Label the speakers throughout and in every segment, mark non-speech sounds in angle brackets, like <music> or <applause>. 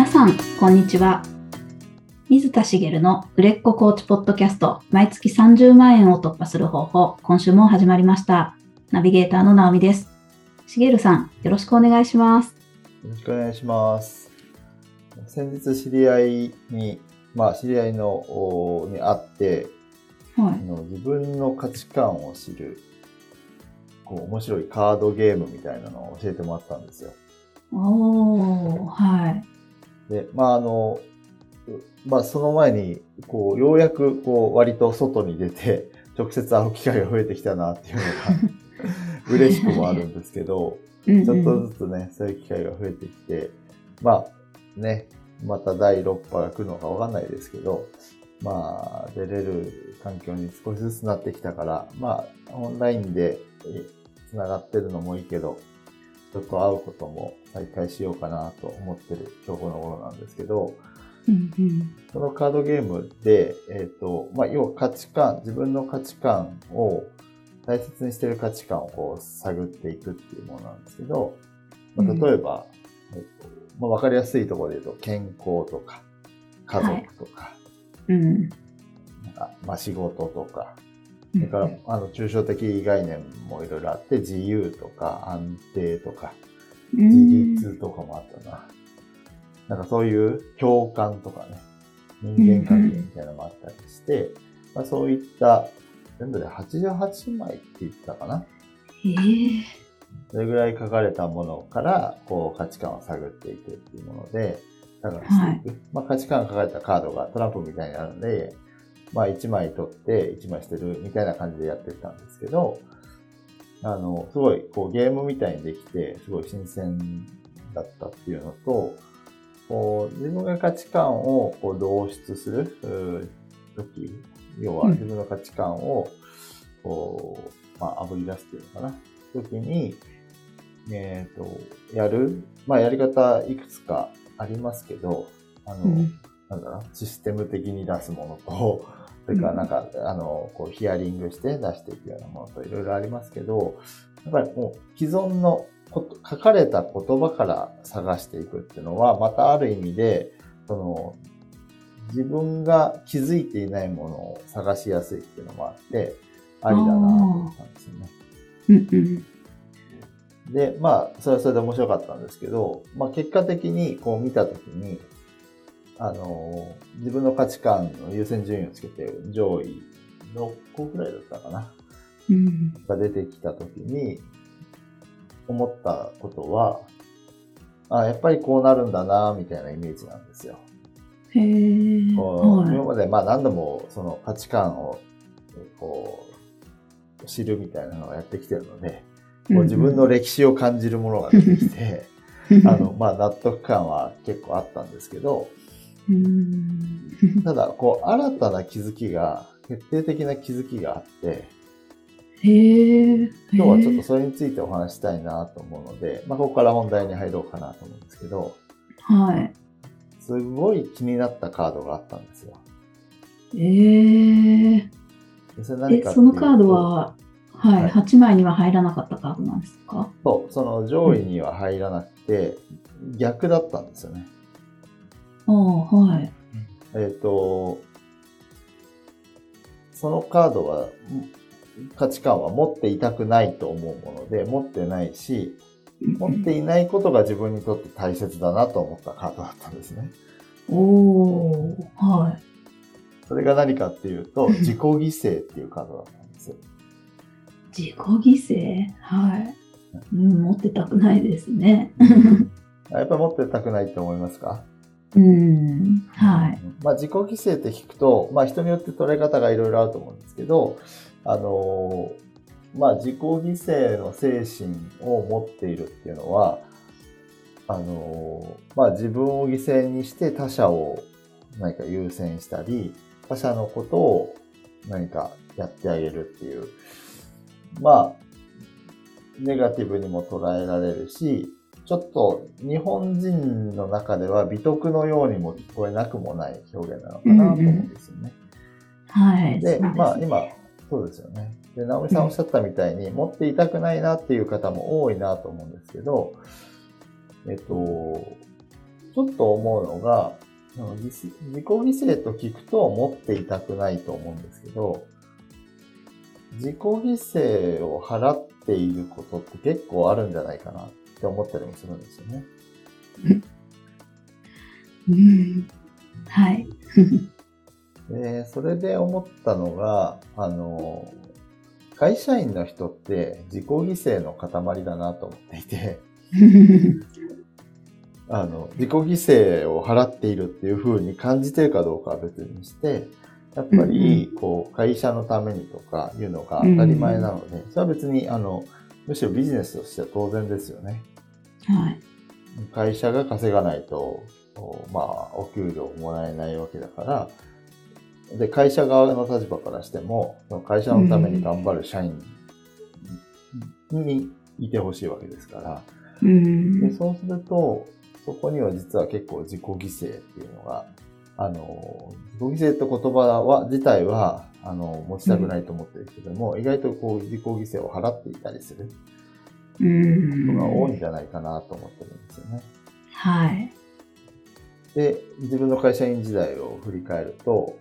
Speaker 1: 皆さん、こんにちは。水田茂の売れっ子コーチポッドキャスト、毎月30万円を突破する方法、今週も始まりました。ナビゲーターの直美です。茂さん、よろしくお願いします。
Speaker 2: よろしくお願いします。先日知り合いに、まあ知り合いのおに会って、あ
Speaker 1: はい。
Speaker 2: の自分の価値観を知る、こう面白いカードゲームみたいなのを教えてもらったんですよ。
Speaker 1: おー、はい。
Speaker 2: で、まああの、まあその前に、こう、ようやくこう割と外に出て、<laughs> 直接会う機会が増えてきたなっていうのが <laughs> 嬉しくもあるんですけど、ちょっとずつね、そういう機会が増えてきて、まあね、また第6波が来るのかわかんないですけど、まあ出れる環境に少しずつなってきたから、まあオンラインでえ繋がってるのもいいけど、人と会うことも再開しようかなと思ってる今日この頃なんですけど、
Speaker 1: うんうん。
Speaker 2: このカードゲームで、えっ、と、まあ、要は価値観、自分の価値観を、大切にしてる価値観をこう探っていくっていうものなんですけど、まあ、
Speaker 1: うん。
Speaker 2: 例えば、えっとまあ、わかりやすいところで言うと、健康とか、家族とか、
Speaker 1: うん。
Speaker 2: なんかまあ、仕事とか、
Speaker 1: うん
Speaker 2: それから、あの、抽象的概念もいろいろあって、自由とか安定とか、自立とかもあったな。なんかそういう共感とかね、人間関係みたいなのもあったりして、まあ、そういった、全部で88枚って言ったかな。
Speaker 1: へえ
Speaker 2: それぐらい書かれたものから、こう価値観を探っていくっていうもので、探していく。まあ価値観が書かれたカードがトランプみたいにあるんで、まあ1枚取って1枚捨てるみたいな感じでやってたんですけど、あの、すごいこうゲームみたいにできて、すごい新鮮だったっていうのと、こう自分が価値観をこう導出する時、要は
Speaker 1: うん
Speaker 2: 自分の価値観をこう、まあ、炙り出すっていうのかな。時に、えっ、と、やる、まあやり方いくつかありますけど、あの、
Speaker 1: うん
Speaker 2: なんだろう、システム的に出すものと、それからなんか、あの、こう、ヒアリングして出していくようなものといろいろありますけど、やっぱりもう既存のこと書かれた言葉から探していくっていうのは、またある意味で、その、自分が気づいていないものを探しやすいっていうのもあって、ありだなと思ったんですよね。
Speaker 1: うんうん。
Speaker 2: で、まあ、それはそれで面白かったんですけど、まあ、結果的にこう見たときに、あのー自分の価値観の優先順位をつけて上位6個くらいだったかな、
Speaker 1: うん。
Speaker 2: が出てきたときに、思ったことは、あ、やっぱりこうなるんだな、みたいなイメージなんですよ。
Speaker 1: へえ
Speaker 2: こう今
Speaker 1: は
Speaker 2: までまあ何度もその価値観をこう知るみたいなのをやってきてるので、
Speaker 1: い
Speaker 2: こう自分の歴史を感じるものが出てきて、<laughs> あの、まあ、納得感は結構あったんですけど、
Speaker 1: うん
Speaker 2: ただ、こう、新たな気づきが、決定的な気づきがあって、
Speaker 1: へえ
Speaker 2: 今日はちょっとそれについてお話したいなと思うので、まあ、ここから本題に入ろうかなと思うんですけど、
Speaker 1: はい。
Speaker 2: すごい気になったカードがあったんですよ。
Speaker 1: ええ
Speaker 2: でそれ何
Speaker 1: え
Speaker 2: か
Speaker 1: そのカードは、はい、
Speaker 2: はい。
Speaker 1: 8枚には入らなかったカードなんですか？
Speaker 2: そう、その上位には入らなくて、逆だったんですよね。
Speaker 1: はい。
Speaker 2: えっ、と、そのカードは、ん価値観は持っていたくないと思うもので、持ってないし、持っていないことが自分にとって大切だなと思ったカードだったんですね。
Speaker 1: おー、はい。
Speaker 2: それが何かっていうと、<laughs> 自己犠牲っていうカードだったんですよ。
Speaker 1: 自己犠牲？はい。うん、持ってたくないですね。<laughs>
Speaker 2: やっぱり持ってたくないって思いますか？
Speaker 1: うん、はい。
Speaker 2: まあ自己犠牲って聞くと、まあ人によって捉え方がいろいろあると思うんですけど、あのまあ自己犠牲の精神を持っているっていうのは、あのまあ自分を犠牲にして他者を何か優先したり、他者のことを何かやってあげるっていう、まあ、ネガティブにも捉えられるし、ちょっと日本人の中では美徳のようにも聞こえなくもない表現なのかなと思うんですよね。
Speaker 1: はい。
Speaker 2: で、
Speaker 1: そうすね
Speaker 2: まあ今、そうですよね。で、直美さんおっしゃったみたいに、持っていたくないなっていう方も多いなと思うんですけど、えっと、ちょっと思うのが、自己犠牲と聞くと持っていたくないと思うんですけど、自己犠牲を払っていることって結構あるんじゃないかなって思ったりもするんですよね。
Speaker 1: うん、はい。<laughs>
Speaker 2: で、それで思ったのが、あの、会社員の人って自己犠牲の塊だなと思っていて、<laughs> あの、自己犠牲を払っているっていう風に感じてるかどうかは別にして、やっぱり、こう、会社のためにとかいうのが当たり前なので、それは別に、あの、むしろビジネスとしては当然ですよね。
Speaker 1: はい。
Speaker 2: 会社が稼がないと、まあ、お給料もらえないわけだから、で、会社側の立場からしても、会社のために頑張る社員にいてほしいわけですから、
Speaker 1: うん、
Speaker 2: でそうすると、そこには実は結構自己犠牲っていうのが、あの、自己犠牲って言葉は、自体は、あの、持ちたくないと思ってるけども、うん、意外とこう、自己犠牲を払っていたりすることが多いん。じゃないかなと思ってるん。ですよね。
Speaker 1: はい。
Speaker 2: で、自分の会社員時代を振り返ると、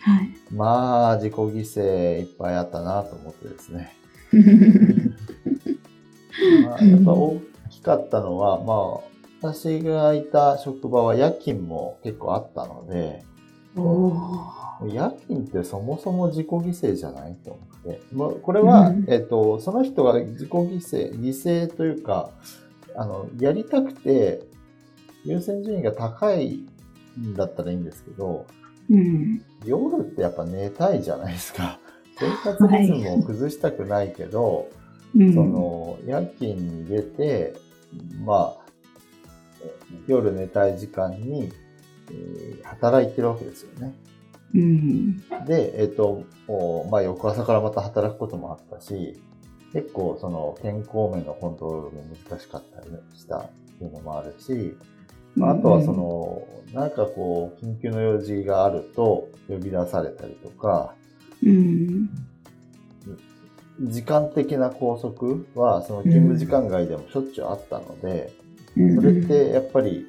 Speaker 1: はい、
Speaker 2: まあ、自己犠牲いっぱいあったなと思ってですね。まあ、やっぱ大きかったのは、まあ、私がいた職場は夜勤も結構あったので、夜勤ってそもそも自己犠牲じゃないと思って。まあ、これは、うん、えっと、その人が自己犠牲、犠牲というか、あの、やりたくて優先順位が高いんだったらいいんですけど、
Speaker 1: うん、
Speaker 2: 夜ってやっぱ寝たいじゃないですか。<laughs> 生活リズムを崩したくないけど、はい、その、夜勤に出て、まあ、夜寝たい時間に、えー、働いてるわけですよね。
Speaker 1: うん、
Speaker 2: で、えっ、ー、と、まあ、翌朝からまた働くこともあったし、結構その健康面のコントロールも難しかったりしたっていうのもあるし、まあ、あとはその、なんかこう、緊急の用事があると呼び出されたりとか、
Speaker 1: うん、
Speaker 2: 時間的な拘束は、その勤務時間外でもしょっちゅうあったので、それってやっぱり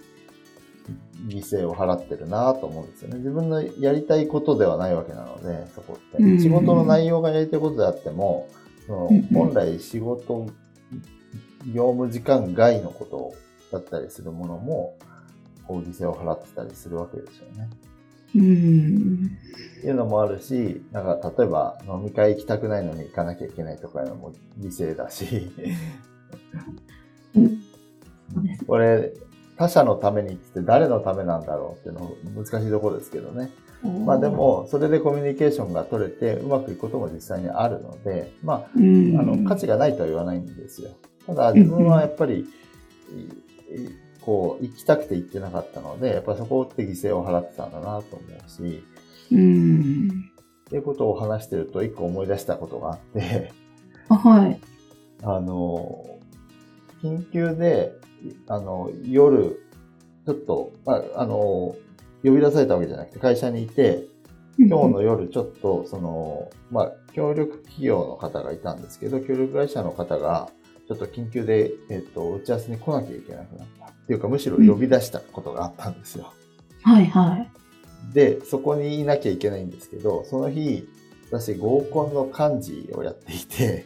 Speaker 2: 犠牲を払ってるなと思うんですよね。自分のやりたいことではないわけなので、そこって。仕事の内容がやりたいことであっても、その本来仕事、業務時間外のことだったりするものも、こう犠牲を払ってたりするわけですよね。
Speaker 1: うん。
Speaker 2: っていうのもあるし、なんか例えば飲み会行きたくないのに行かなきゃいけないとかいうのも犠牲だし、<laughs> これ、他者のためにって誰のためなんだろうっていうの難しいところですけどね。まあでも、それでコミュニケーションが取れてうまくいくことも実際にあるので、まあ、あの、価値がないとは言わないんですよ。ただ自分はやっぱり、こう、行きたくて行ってなかったので、やっぱりそこって犠牲を払ってたんだなと思うし、
Speaker 1: うん。
Speaker 2: っていうことを話してると一個思い出したことがあって
Speaker 1: はい。
Speaker 2: あの、緊急であの、夜、ちょっと、ああの、呼び出されたわけじゃなくて、会社にいて、今日の夜ちょっと、その、まあ、協力企業の方がいたんですけど、協力会社の方が、ちょっと緊急で、えっと、打ち合わせに来なきゃいけなくなった。っていうか、むしろ呼び出したことがあったんですよ。
Speaker 1: はいはい。
Speaker 2: で、そこにいなきゃいけないんですけど、その日、私合コンの幹事をやっていて、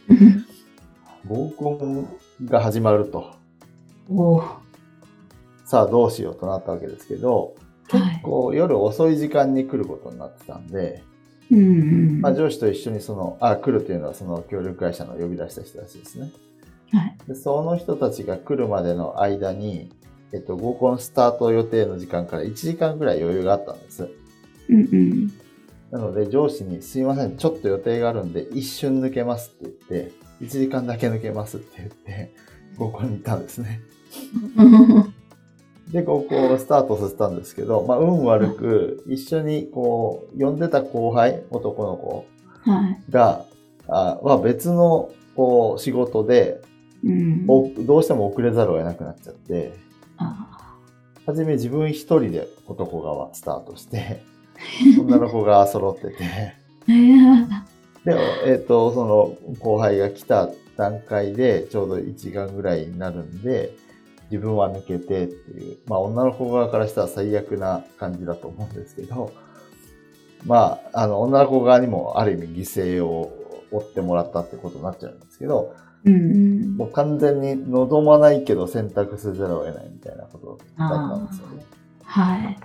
Speaker 2: 合コンが始まると。さあどうしようとなったわけですけど、結構夜遅い時間に来ることになってたんで、
Speaker 1: うん、
Speaker 2: まあ、上司と一緒にその、あ、来るというのはその協力会社の呼び出した人たちですね。
Speaker 1: はい、
Speaker 2: でその人たちが来るまでの間に、えっと、合コンスタート予定の時間から1時間ぐらい余裕があったんです。
Speaker 1: うんうん、
Speaker 2: なので上司にすいません、ちょっと予定があるんで一瞬抜けますって言って、1時間だけ抜けますって言って、合コンに行ったんですね。で、ここをスタートさせたんですけど、まあ、運悪く、一緒にこう、呼んでた後輩、男の子。が、はい、あは別のこう仕事で、
Speaker 1: うん、
Speaker 2: どうしても遅れざるを得なくなっちゃって、はじめ自分一人で男側スタートして、女の子が揃ってて、で、えっ、ー、と、その後輩が来た段階でちょうど1時間ぐらいになるんで、自分は抜けてっていう、まあ女の子側からしたら最悪な感じだと思うんですけど、まあ、あの、女の子側にもある意味犠牲を負ってもらったってことになっちゃうんですけど、
Speaker 1: うんうん
Speaker 2: もう完全に望まないけど選択せざるを得ないみたいなことだったんですよね。
Speaker 1: はい。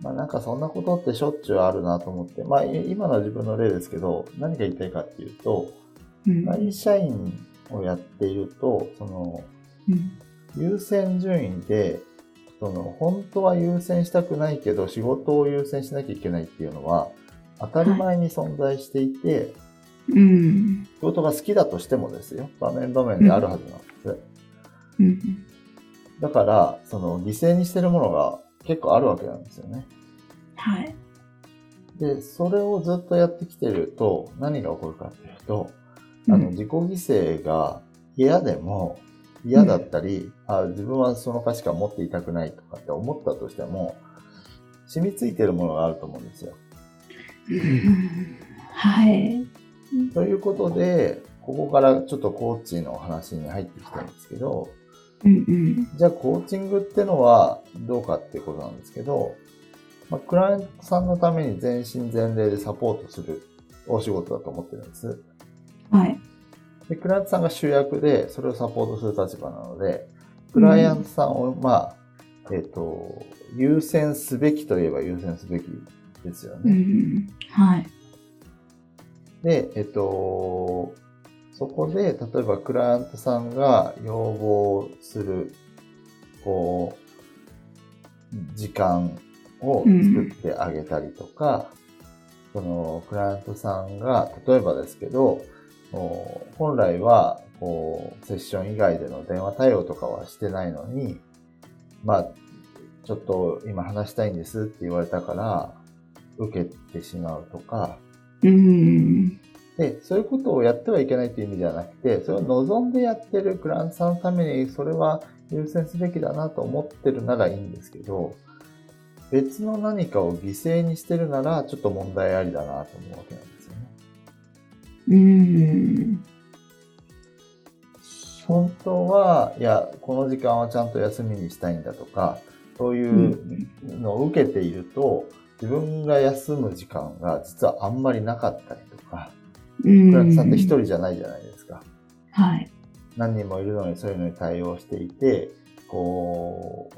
Speaker 2: まあなんかそんなことってしょっちゅうあるなと思って、まあい今のは自分の例ですけど、何が言いたいかっていうと、
Speaker 1: うん
Speaker 2: 会社員をやっていると、その
Speaker 1: うん
Speaker 2: 優先順位で、その本当は優先したくないけど仕事を優先しなきゃいけないっていうのは当たり前に存在していて、
Speaker 1: うん
Speaker 2: 仕事が好きだとしてもですよ、場面場面であるはずなんです。
Speaker 1: うん
Speaker 2: だから、その犠牲にしてるものが結構あるわけなんですよね。
Speaker 1: はい。
Speaker 2: で、それをずっとやってきてると何が起こるかっていうと、あの、
Speaker 1: うん
Speaker 2: 自己犠牲が嫌でも嫌だったり、あ、自分はその価値観持っていたくないとかって思ったとしても、染みついてるものがあると思うんですよ。
Speaker 1: うんはい。
Speaker 2: ということで、ここからちょっとコーチの話に入ってきたんですけど、
Speaker 1: うんうん
Speaker 2: じゃあコーチングってのはどうかってことなんですけど、まあ、クライアントさんのために全身全霊でサポートするお仕事だと思ってるんです。
Speaker 1: はい。
Speaker 2: で、クライアントさんが主役でそれをサポートする立場なので、クライアントさんを、まあ、えっ、と、優先すべきといえば優先すべきですよ
Speaker 1: う
Speaker 2: ね。
Speaker 1: んはい。
Speaker 2: で、えっ、と、そこで、例えばクライアントさんが要望する、こう、時間を作ってあげたりとか、その、クライアントさんが、例えばですけど、本来は、こう、セッション以外での電話対応とかはしてないのに、まあ、ちょっと今話したいんですって言われたから、受けてしまうとか、
Speaker 1: うん
Speaker 2: で、そういうことをやってはいけないという意味ではなくて、それを望んでやってるクライアントさんのために、それは優先すべきだなと思ってるならいいんですけど、別の何かを犠牲にしてるなら、ちょっと問題ありだなと思うわけなんですよね。
Speaker 1: うん
Speaker 2: 本当は、いや、この時間はちゃんと休みにしたいんだとか、そういうのを受けていると、自分が休む時間が実はあんまりなかったりとか、
Speaker 1: ク
Speaker 2: クライアントさんって一人じゃないじゃないですか。
Speaker 1: はい。
Speaker 2: 何人もいるのにそういうのに対応していて、こ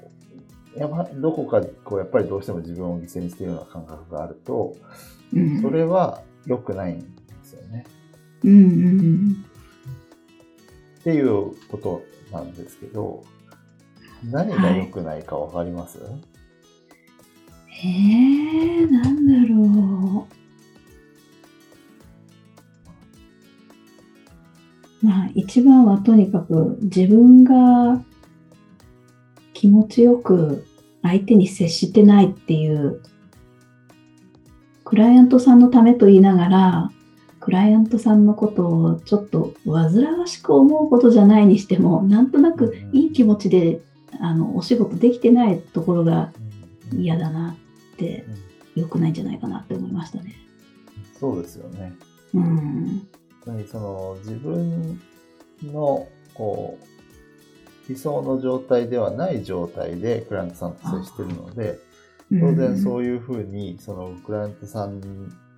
Speaker 2: う、やっぱどこかこうやっぱりどうしても自分を犠牲にしているような感覚があると、
Speaker 1: うん
Speaker 2: それは良くないんですよね。
Speaker 1: うんうん
Speaker 2: っていうことなんですけど、何が良くないかわかります、
Speaker 1: えー、なんだろう。まあ、一番はとにかく自分が気持ちよく相手に接してないっていう、クライアントさんのためと言いながら、クライアントさんのことをちょっと煩わしく思うことじゃないにしても、なんとなくいい気持ちであのお仕事できてないところが
Speaker 2: うん
Speaker 1: 嫌だなって
Speaker 2: うん
Speaker 1: 良くないんじゃないかなって思いましたね。
Speaker 2: そうですよね。
Speaker 1: うん。
Speaker 2: つまりその自分のこう理想の状態ではない状態でクライアントさんと接してるので、当然そう
Speaker 1: いう。
Speaker 2: いうふうに、そのクライアントさん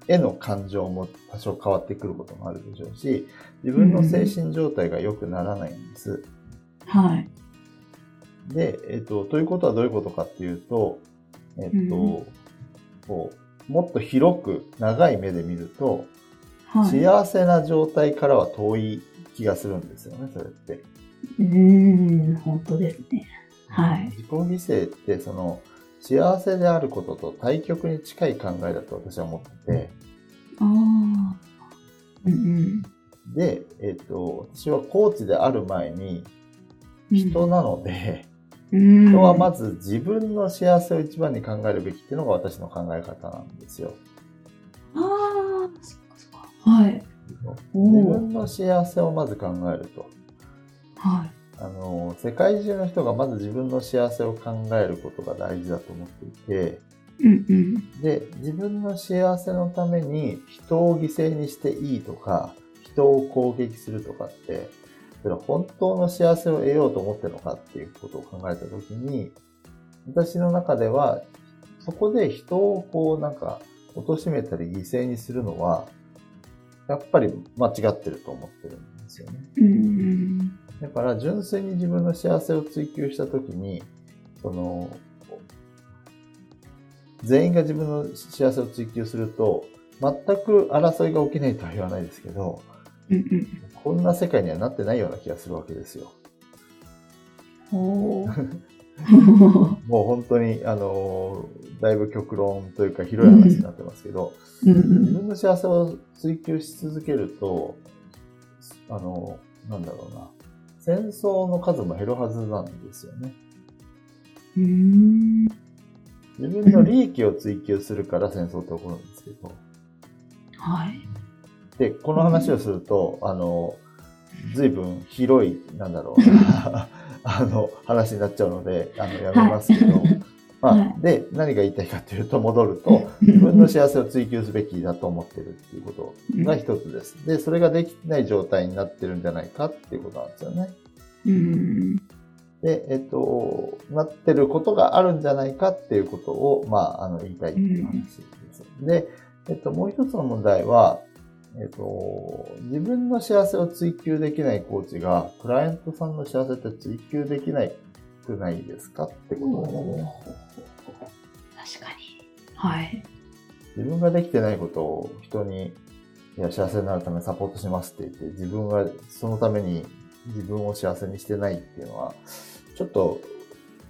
Speaker 2: への感情も多少変わってくることもあるでしょうし、自分の精神状態が良くならないんです。
Speaker 1: はい。
Speaker 2: で、えっ、と、ということはどういうことかっていうと、えっ、と、
Speaker 1: うん
Speaker 2: こう、もっと広く長い目で見ると、
Speaker 1: はい。
Speaker 2: 幸せな状態からは遠い気がするんですよね、それって。
Speaker 1: うん、本当ですね。はい。
Speaker 2: 自己犠牲って、その、幸せであることと対極に近い考えだと私は思ってて、
Speaker 1: ああ。うん
Speaker 2: で、えっ、と、私はコーチである前に
Speaker 1: うん。
Speaker 2: 人なので、
Speaker 1: うん、
Speaker 2: 人はま
Speaker 1: ず。
Speaker 2: ず自分の幸せを一番に考えるべきっていうのが私の考え方なんですよ。
Speaker 1: ああ、そっかそっか。はい。
Speaker 2: 自分の幸せをまず考えると。
Speaker 1: はい。
Speaker 2: あの、世界中の人がまず自分の幸せを考えることが大事だと思っていて、
Speaker 1: うんうん。
Speaker 2: で、自分の幸せのために人を犠牲にしていいとか、人を攻撃するとかって、それは本当の幸せを得ようと思ってるのかっていうことを考えたときに、私の中では、そこで人をこうなんか、貶めたり犠牲にするのは、やっぱり間違ってると思ってるんですよね。
Speaker 1: うん。
Speaker 2: だから純粋に自分の幸せを追求したときに、その、全員が自分の幸せを追求すると、全く争いが起きないとは言わないですけど、
Speaker 1: うんうん。
Speaker 2: こんな世界にはなってないような気がするわけですよ。<laughs> もう本当に、あの、だいぶ極論というか広い話になってますけど、
Speaker 1: うん
Speaker 2: 自分の幸せを追求し続けると、あの、なんだろうな、戦争の数も減るはずなんですよね。
Speaker 1: うん。
Speaker 2: 自分の利益を追求するから戦争って起こるんですけど、
Speaker 1: はい。
Speaker 2: で、この話をすると、あの、随分広い、なんだろうな、<laughs> あの、話になっちゃうので、あの、やめますけど、まあ、
Speaker 1: はい
Speaker 2: で、何が言いたいかというと、戻ると、自分の幸せを追求すべきだと思ってるっていうことが一つです。で、それができない状態になってるんじゃないかっていうことなんですよね。
Speaker 1: うん。
Speaker 2: で、えっと、なってることがあるんじゃないかっていうことを、まあ、あの、言いたいっていう話です。で、えっと、もう一つの問題は、えっと、自分の幸せを追求できないコーチが、クライアントさんの幸せって追求できないくないですかってことですね。
Speaker 1: 確かに。はい。
Speaker 2: 自分ができてないことを人に、いや、幸せになるためにサポートしますって言って、自分がそのために自分を幸せにしてないっていうのは、ちょっと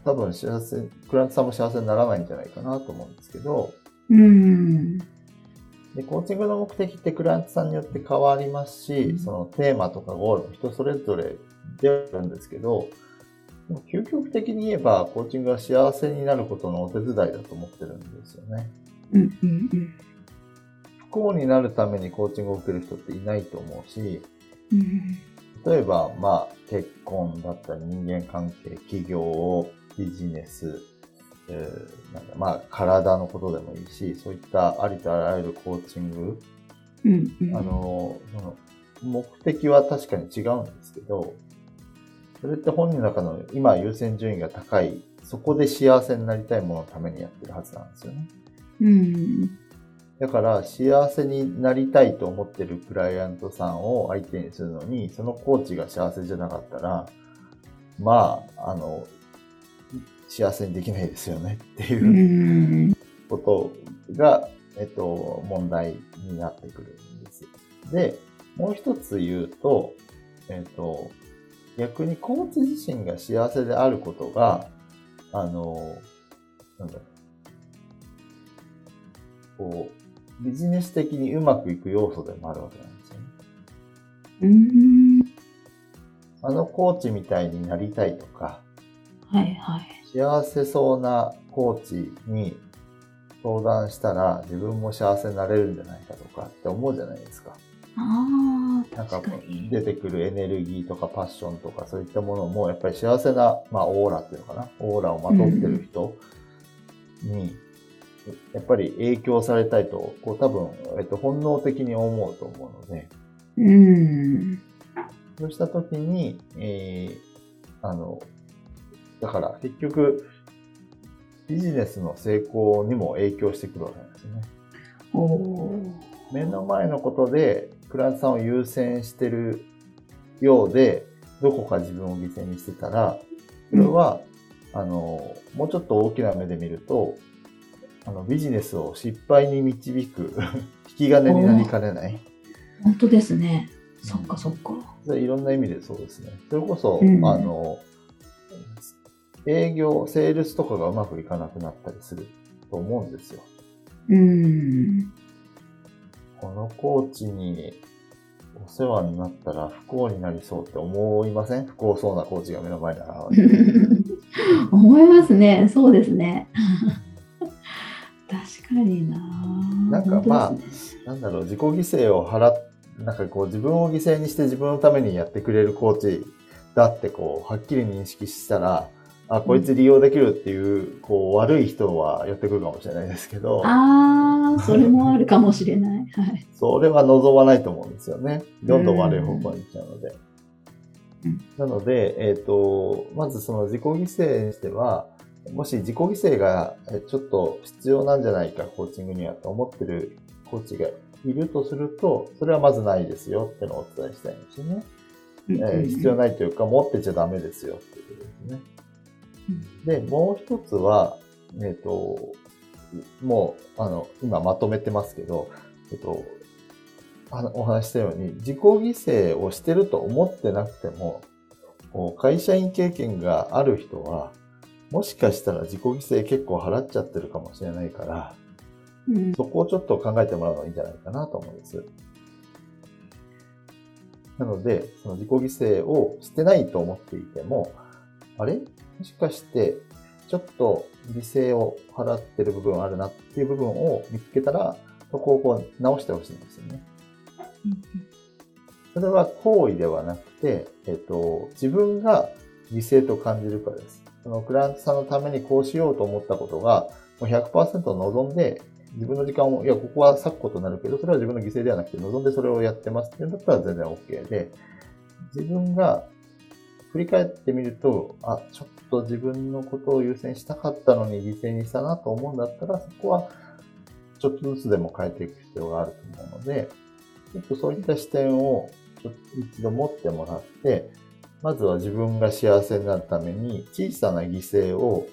Speaker 2: 多分幸せ、クライアントさんも幸せにならないんじゃないかなと思うんですけど、
Speaker 1: うん。
Speaker 2: で、コーチングの目的ってクライアントさんによって変わりますし、そのテーマとかゴールも人それぞれであるんですけど、でも究極的に言えば、コーチングは幸せになることのお手伝いだと思ってるんですよね。
Speaker 1: うんうんうん。
Speaker 2: 不幸になるためにコーチングを受ける人っていないと思うし、
Speaker 1: うん
Speaker 2: 例えば、まあ、結婚だったり人間関係、企業、ビジネス、えーなんだまあ、体のことでもいいし、そういったありとあらゆるコーチング、
Speaker 1: うんうん。
Speaker 2: あの、その目的は確かに違うんですけど、それって本人の中の今優先順位が高い、そこで幸せになりたいもののためにやってるはずなんですよね。
Speaker 1: うん。
Speaker 2: だから幸せになりたいと思ってるクライアントさんを相手にするのに、そのコーチが幸せじゃなかったら、まあ、あの、幸せにできないですよねっていうことが、えっと、問題になってくるんです。で、もう一つ言うと、えっと、逆にコーチ自身が幸せであることが、あの、なんだろうこう、ビジネス的にうまくいく要素でもあるわけなんですよね。
Speaker 1: うん。
Speaker 2: あのコーチみたいになりたいとか、
Speaker 1: はいはい。
Speaker 2: 幸せそうなコーチに相談したら自分も幸せになれるんじゃないかとかって思うじゃないですか。
Speaker 1: ああ、
Speaker 2: なんか
Speaker 1: 確かに。
Speaker 2: 出てくるエネルギーとかパッションとかそういったものもやっぱり幸せな、まあオーラっていうのかな？オーラをまとってる人に、やっぱり影響されたいと、こう多分、えっと、本能的に思うと思うので、
Speaker 1: うん。
Speaker 2: そうしたときに、えー、あの、だから結局、ビジネスの成功にも影響してくるわけなんですよね。
Speaker 1: おお。
Speaker 2: 目の前のことで、クライアントさんを優先してるようで、どこか自分を犠牲にしてたら、それは、あの、もうちょっと大きな目で見ると、あの、ビジネスを失敗に導く <laughs> 引き金になりかねない。
Speaker 1: 本当ですね。そっかそっか。
Speaker 2: いろんな意味でそうですね。それこそ、
Speaker 1: うん
Speaker 2: あの、営業、セールスとかがうまくいかなくなったりすると思うんですよ。
Speaker 1: うん。
Speaker 2: このコーチにお世話になったら不幸になりそうって思いません？不幸そうなコーチが目の前に現れて。<laughs>
Speaker 1: 思いますね。そうですね。<laughs> 確かにな。
Speaker 2: なんかまあ
Speaker 1: ね
Speaker 2: なんだろう、自己犠牲を払っ、なんかこう自分を犠牲にして自分のためにやってくれるコーチだってこう、はっきり認識したら、あ、こいつ利用できるっていう、こう、悪い人はやってくるかもしれないですけど、
Speaker 1: ああ、それもあるかもしれない。はい。
Speaker 2: それは望まないと思うんですよね。どんどん悪い方向に行っちゃうので。
Speaker 1: うん
Speaker 2: なので、えっ、と、まずその自己犠牲にしては、もし自己犠牲がえちょっと必要なんじゃないか、コーチングにはと思ってるコーチがいるとすると、それはまずないですよってのをお伝えしたいんですよね。
Speaker 1: うん
Speaker 2: えー必要ないというか、持ってちゃダメですよっていうことですね。で、もう一つは、えっ、と、もう、あの、今まとめてますけど、えっ、と、あのお話ししたように、自己犠牲をしてると思ってなくても、会社員経験がある人は、もしかしたら自己犠牲結構払っちゃってるかもしれないから、
Speaker 1: うん
Speaker 2: そこをちょっと考えてもらうのがいいんじゃないかなと思うんです。なので、その自己犠牲をしてないと思っていても、あれ？もしかして、ちょっと犠牲を払ってる部分あるなっていう部分を見つけたら、そこをこう直してほしいんですよね。それは行為ではなくて、えっと、自分が犠牲と感じるからです。そのクライアントさんのためにこうしようと思ったことが、もう100%望んで、自分の時間を、いや、ここは割くことになるけど、それは自分の犠牲ではなくて、望んでそれをやってますっていうんだったら全然 OK で、自分が振り返ってみると、あ、ちょっと自分のことを優先したかったのに犠牲にしたなと思うんだったら、そこはちょっとずつでも変えていく必要があると思うので、ちょっとそういった視点をちょっと一度持ってもらって、まずは自分が幸せになるために小さな犠牲を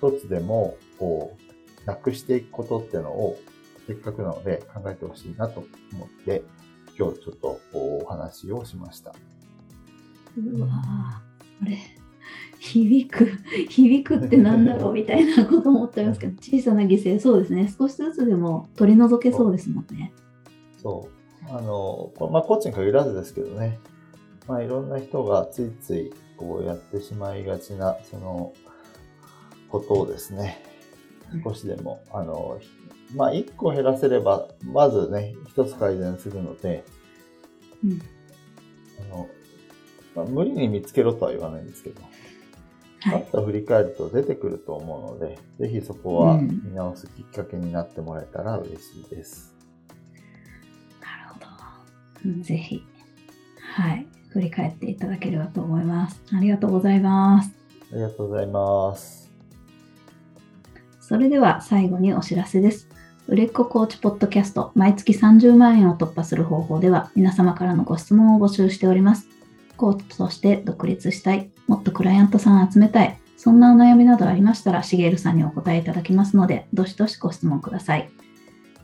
Speaker 2: 一つでもこうなくしていくことっていうのをせっかくなので考えてほしいなと思って今日ちょっとお話をしました。
Speaker 1: うわぁ、これ、響く、<laughs> 響くってなんだろうみたいなこと思っちゃいますけど、<laughs> 小さな犠牲、そうですね、少しずつでも取り除けそうですもんね。
Speaker 2: そう。あの、こまあ、コーチに限らずですけどね。まあ、いろんな人がついついこうやってしまいがちな、その、ことをですね、少しでも、あの、まあ、一個減らせれば、まずね、一つ改善するので、
Speaker 1: うん
Speaker 2: あの、まあ、無理に見つけろとは言わないんですけど、
Speaker 1: はい。
Speaker 2: 後振り返ると出てくると思うので、ぜひそこは
Speaker 1: うん
Speaker 2: 見直すきっかけになってもらえたら嬉しいです。
Speaker 1: なるほど。うんぜひ、はい、振り返っていただければと思います。ありがとうございます。
Speaker 2: ありがとうございます。
Speaker 1: それでは最後にお知らせです。売れっ子コーチポッドキャスト毎月30万円を突破する方法では皆様からのご質問を募集しております。コーチとして独立したい、もっとクライアントさん集めたい、そんなお悩みなどありましたら、しげるさんにお答えいただきますので、どしどしご質問ください。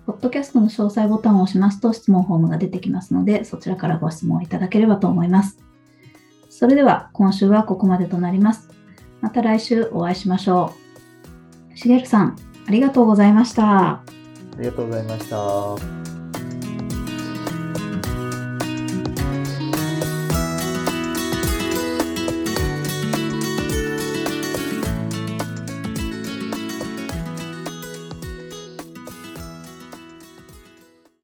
Speaker 1: ポッドキャストの詳細ボタンを押しますと質問フォームが出てきますので、そちらからご質問いただければと思います。それでは今週はここまでとなります。また来週お会いしましょう。しげるさん、ありがとうございました。
Speaker 2: ありがとうございました。